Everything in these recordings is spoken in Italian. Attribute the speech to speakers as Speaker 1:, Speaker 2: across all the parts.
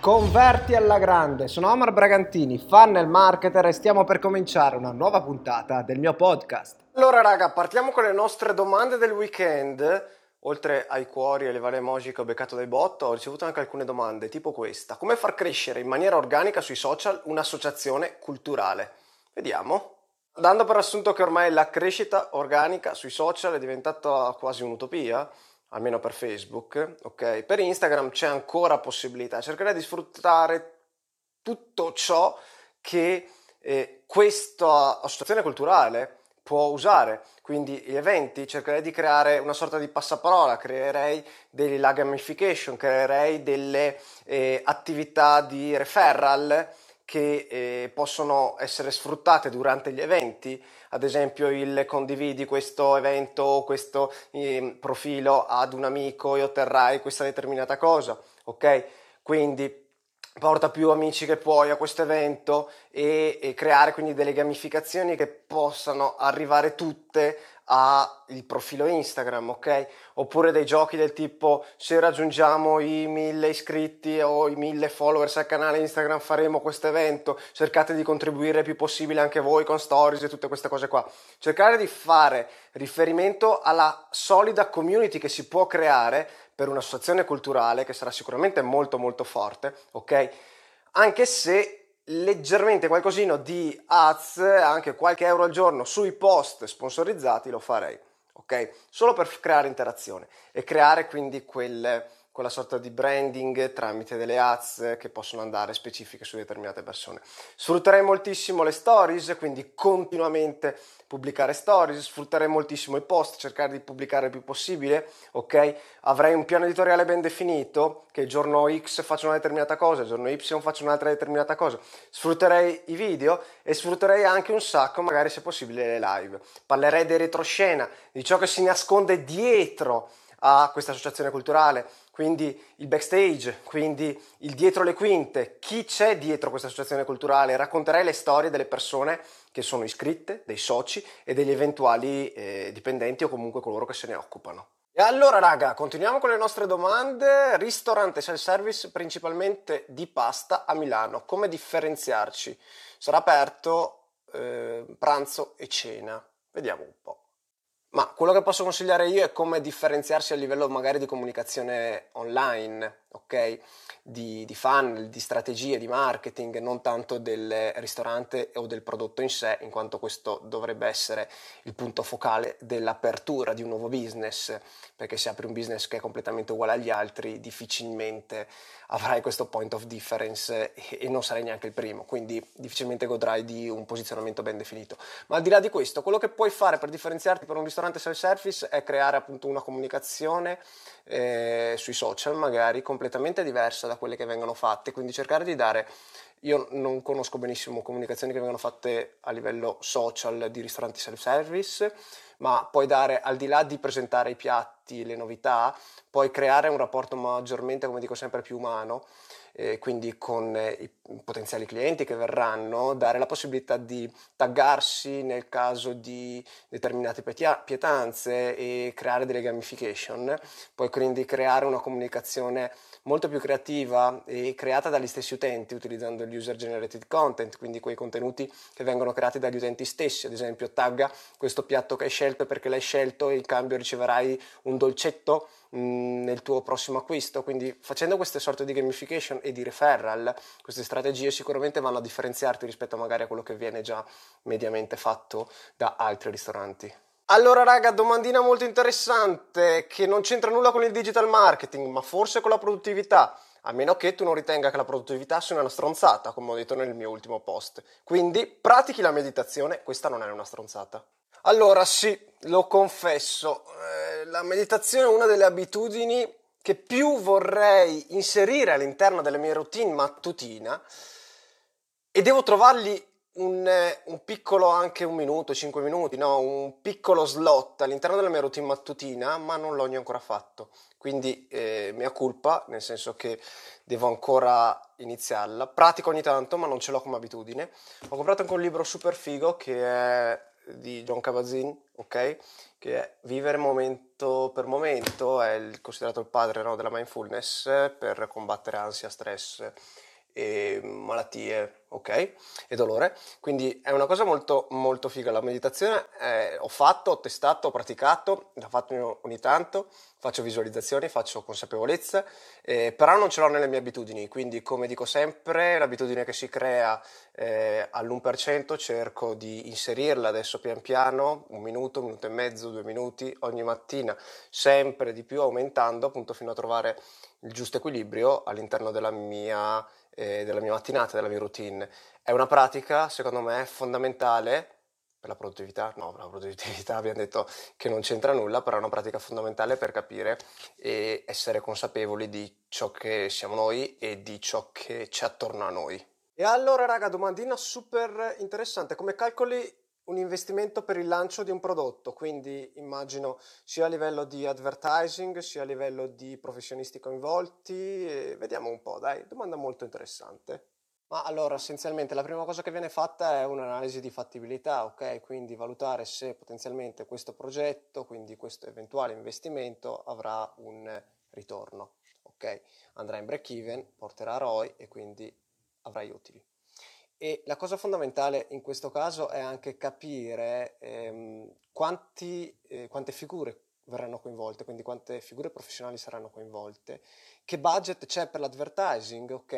Speaker 1: Converti alla grande, sono Omar Bragantini, funnel marketer e stiamo per cominciare una nuova puntata del mio podcast. Allora raga, partiamo con le nostre domande del weekend. Oltre ai cuori e le varie emoji che ho beccato dai bot, ho ricevuto anche alcune domande, tipo questa. Come far crescere in maniera organica sui social un'associazione culturale? Vediamo. Dando per assunto che ormai la crescita organica sui social è diventata quasi un'utopia, almeno per Facebook, ok? Per Instagram c'è ancora possibilità, cercherei di sfruttare tutto ciò che eh, questa associazione culturale può usare, quindi gli eventi, cercherei di creare una sorta di passaparola, creerei della gamification, creerei delle eh, attività di referral che eh, possono essere sfruttate durante gli eventi, ad esempio il condividi questo evento, questo eh, profilo ad un amico e otterrai questa determinata cosa, ok? Quindi porta più amici che puoi a questo evento e, e creare quindi delle gamificazioni che possano arrivare tutte al profilo Instagram, ok? Oppure dei giochi del tipo se raggiungiamo i mille iscritti o i mille followers al canale Instagram faremo questo evento, cercate di contribuire il più possibile anche voi con stories e tutte queste cose qua. Cercare di fare riferimento alla solida community che si può creare per un'associazione culturale che sarà sicuramente molto molto forte, ok? Anche se leggermente qualcosino di ads, anche qualche euro al giorno sui post sponsorizzati lo farei, ok? Solo per creare interazione e creare quindi quel, quella sorta di branding tramite delle ads che possono andare specifiche su determinate persone. Sfrutterei moltissimo le stories, quindi continuamente pubblicare stories, sfrutterei moltissimo i post, cercare di pubblicare il più possibile, ok? Avrei un piano editoriale ben definito, che il giorno X faccio una determinata cosa, il giorno Y faccio un'altra determinata cosa. Sfrutterei i video e sfrutterei anche un sacco, magari se possibile, le live. Parlerei di retroscena, di ciò che si nasconde dietro a questa associazione culturale, quindi il backstage, quindi il dietro le quinte, chi c'è dietro questa associazione culturale, racconterei le storie delle persone che sono iscritte, dei soci e degli eventuali eh, dipendenti o comunque coloro che se ne occupano. E allora raga, continuiamo con le nostre domande. Ristorante self-service principalmente di pasta a Milano, come differenziarci? Sarà aperto eh, pranzo e cena. Vediamo un po'. Ma quello che posso consigliare io è come differenziarsi a livello magari di comunicazione online, ok? Di, di funnel, di strategie, di marketing, non tanto del ristorante o del prodotto in sé, in quanto questo dovrebbe essere il punto focale dell'apertura di un nuovo business, perché se apri un business che è completamente uguale agli altri, difficilmente avrai questo point of difference e, e non sarai neanche il primo, quindi difficilmente godrai di un posizionamento ben definito. Ma al di là di questo, quello che puoi fare per differenziarti per un ristorante self-service è creare appunto una comunicazione eh, sui social magari completamente diversa da quelle che vengono fatte, quindi cercare di dare io non conosco benissimo comunicazioni che vengono fatte a livello social di ristoranti self-service, ma puoi dare al di là di presentare i piatti, le novità, puoi creare un rapporto maggiormente, come dico sempre, più umano eh, quindi con eh, i potenziali clienti che verranno, dare la possibilità di taggarsi nel caso di determinate pietanze e creare delle gamification, poi quindi creare una comunicazione molto più creativa e creata dagli stessi utenti utilizzando il user generated content, quindi quei contenuti che vengono creati dagli utenti stessi, ad esempio tagga questo piatto che hai scelto perché l'hai scelto e in cambio riceverai un dolcetto Mm, nel tuo prossimo acquisto. Quindi facendo queste sorte di gamification e di referral, queste strategie sicuramente vanno a differenziarti rispetto magari a quello che viene già mediamente fatto da altri ristoranti. Allora raga, domandina molto interessante che non c'entra nulla con il digital marketing, ma forse con la produttività, a meno che tu non ritenga che la produttività sia una stronzata, come ho detto nel mio ultimo post. Quindi pratichi la meditazione, questa non è una stronzata. Allora sì, lo confesso, eh, la meditazione è una delle abitudini che più vorrei inserire all'interno della mia routine mattutina e devo trovargli un, eh, un, piccolo, anche un minuto, cinque minuti, no, un piccolo slot all'interno della mia routine mattutina, ma non l'ho ancora fatto. Quindi eh, mia colpa, nel senso che devo ancora iniziarla. Pratico ogni tanto, ma non ce l'ho come abitudine. Ho comprato anche un libro super figo che è di John Kabat-Zinn, ok? Che vivere momento per momento, è il, considerato il padre no, della mindfulness per combattere ansia, stress e malattie, ok? E dolore. Quindi è una cosa molto, molto figa. La meditazione eh, ho fatto, ho testato, ho praticato, la faccio ogni tanto, faccio visualizzazioni, faccio consapevolezza, eh, però non ce l'ho nelle mie abitudini. Quindi, come dico sempre, l'abitudine che si crea eh, all'1% cerco di inserirla adesso pian piano, un minuto, un minuto e mezzo, due minuti ogni mattina, sempre di più aumentando appunto fino a trovare il giusto equilibrio all'interno della mia eh, della mia mattinata, della mia routine. È una pratica, secondo me, fondamentale per la produttività, no, la produttività abbiamo detto che non c'entra nulla, però è una pratica fondamentale per capire e essere consapevoli di ciò che siamo noi e di ciò che c'è attorno a noi. E allora, raga, domandina super interessante. Come calcoli un investimento per il lancio di un prodotto, quindi immagino sia a livello di advertising, sia a livello di professionisti coinvolti. vediamo un po', dai, domanda molto interessante. Ma allora, essenzialmente, la prima cosa che viene fatta è un'analisi di fattibilità, ok? Quindi valutare se potenzialmente questo progetto, quindi questo eventuale investimento avrà un ritorno, ok? Andrà in break even, porterà ROI e quindi avrai utili. E la cosa fondamentale in questo caso è anche capire ehm, quanti, eh, quante figure verranno coinvolte, quindi quante figure professionali saranno coinvolte, che budget c'è per l'advertising, ok?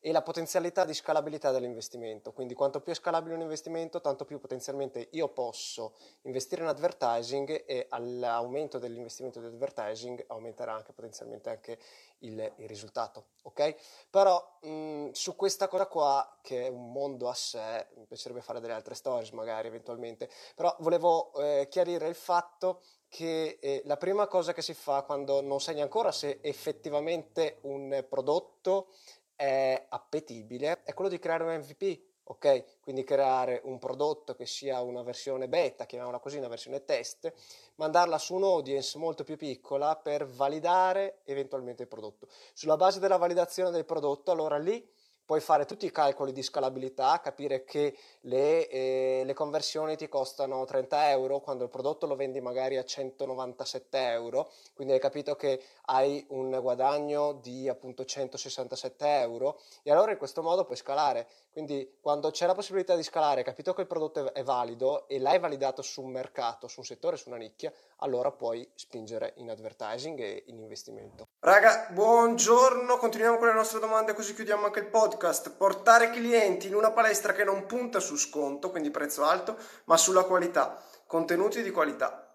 Speaker 1: E la potenzialità di scalabilità dell'investimento. Quindi quanto più è scalabile un investimento, tanto più potenzialmente io posso investire in advertising e all'aumento dell'investimento di advertising aumenterà anche potenzialmente anche il, il risultato, ok? Però mh, su questa cosa qua, che è un mondo a sé, mi piacerebbe fare delle altre stories magari eventualmente, però volevo eh, chiarire il fatto che eh, la prima cosa che si fa quando non sai ancora se effettivamente un prodotto è appetibile è quello di creare un MVP, ok? Quindi creare un prodotto che sia una versione beta, chiamiamola così, una versione test, mandarla su un'audience molto più piccola per validare eventualmente il prodotto. Sulla base della validazione del prodotto, allora lì puoi fare tutti i calcoli di scalabilità, capire che le, eh, le, conversioni ti costano 30 euro quando il prodotto lo vendi magari a 197 euro, quindi hai capito che hai un guadagno di appunto 167 euro e allora in questo modo puoi scalare. Quindi quando c'è la possibilità di scalare, hai capito che il prodotto è valido e l'hai validato su un mercato, su un settore, su una nicchia, allora puoi spingere in advertising e in investimento. Raga, buongiorno, continuiamo con le nostre domande così chiudiamo anche il podcast. Portare clienti in una palestra che non punta su sconto, quindi prezzo alto, ma sulla qualità, contenuti di qualità.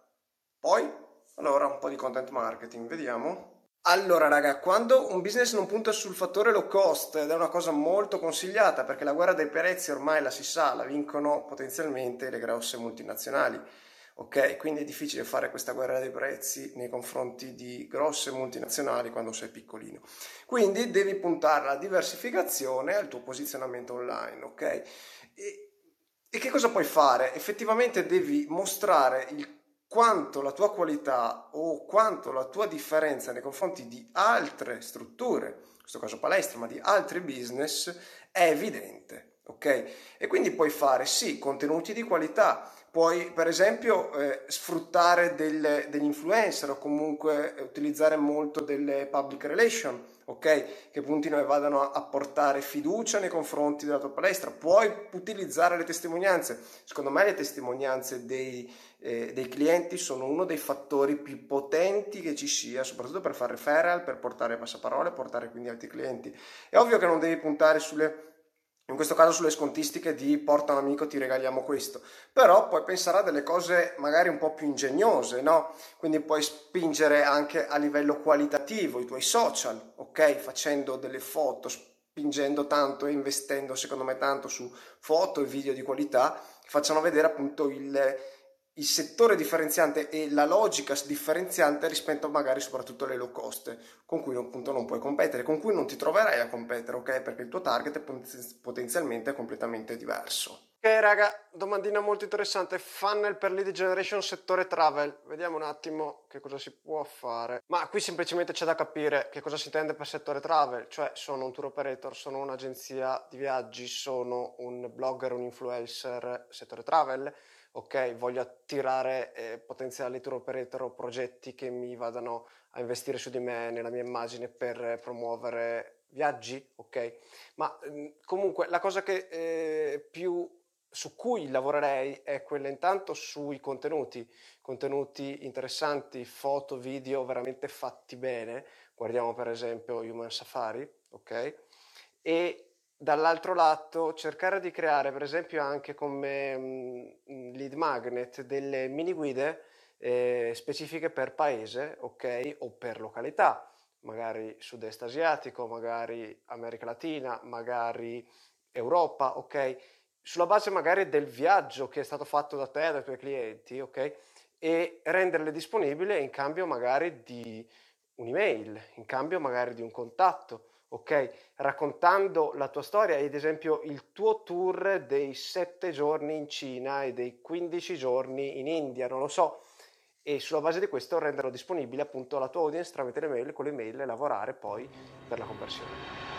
Speaker 1: Poi, allora, un po' di content marketing, vediamo. Allora, raga, quando un business non punta sul fattore low cost ed è una cosa molto consigliata perché la guerra dei prezzi ormai la si sa, la vincono potenzialmente le grosse multinazionali. Ok, quindi è difficile fare questa guerra dei prezzi nei confronti di grosse multinazionali quando sei piccolino. Quindi devi puntare alla diversificazione e al tuo posizionamento online, ok? E, e che cosa puoi fare? Effettivamente devi mostrare il quanto la tua qualità o quanto la tua differenza nei confronti di altre strutture, in questo caso palestra, ma di altri business, è evidente, ok? E quindi puoi fare sì contenuti di qualità, puoi per esempio eh, sfruttare del, degli influencer o comunque utilizzare molto delle public relation, ok? Che puntino e vadano a portare fiducia nei confronti della tua palestra. Puoi utilizzare le testimonianze. Secondo me le testimonianze dei, eh, dei clienti sono uno dei fattori più potenti che ci sia, soprattutto per fare referral, per portare passaparole, portare quindi altri clienti. È ovvio che non devi puntare sulle in questo caso sulle scontistiche di porta un amico ti regaliamo questo, però puoi pensare a delle cose magari un po' più ingegnose, no? Quindi puoi spingere anche a livello qualitativo i tuoi social, ok? Facendo delle foto, spingendo tanto e investendo secondo me tanto su foto e video di qualità che facciano vedere appunto il, il settore differenziante e la logica differenziante rispetto magari soprattutto alle low cost con cui appunto non puoi competere, con cui non ti troverai a competere, ok? Perché il tuo target è potenzialmente completamente diverso. Ok raga, domandina molto interessante, funnel per lead generation settore travel, vediamo un attimo che cosa si può fare. Ma qui semplicemente c'è da capire che cosa si intende per settore travel, cioè sono un tour operator, sono un'agenzia di viaggi, sono un blogger, un influencer, settore travel ok? Voglio attirare eh, potenziali tour operator o progetti che mi vadano a investire su di me nella mia immagine per promuovere viaggi, ok? Ma mm, comunque la cosa che eh, più su cui lavorerei è quella intanto sui contenuti, contenuti interessanti, foto, video veramente fatti bene. Guardiamo per esempio Human Safari, ok? E dall'altro lato cercare di creare per esempio anche come mh, lead magnet delle mini guide eh, specifiche per paese, ok? O per località, magari sud-est asiatico, magari America Latina, magari Europa, ok? Sulla base magari del viaggio che è stato fatto da te, dai tuoi clienti, ok? E renderle disponibili in cambio magari di un'email, in cambio magari di un contatto, ok? Raccontando la tua storia, ad esempio il tuo tour dei 7 giorni in Cina e dei 15 giorni in India, non lo so, e sulla base di questo renderlo disponibile appunto alla tua audience tramite le mail, con le mail e lavorare poi per la conversione.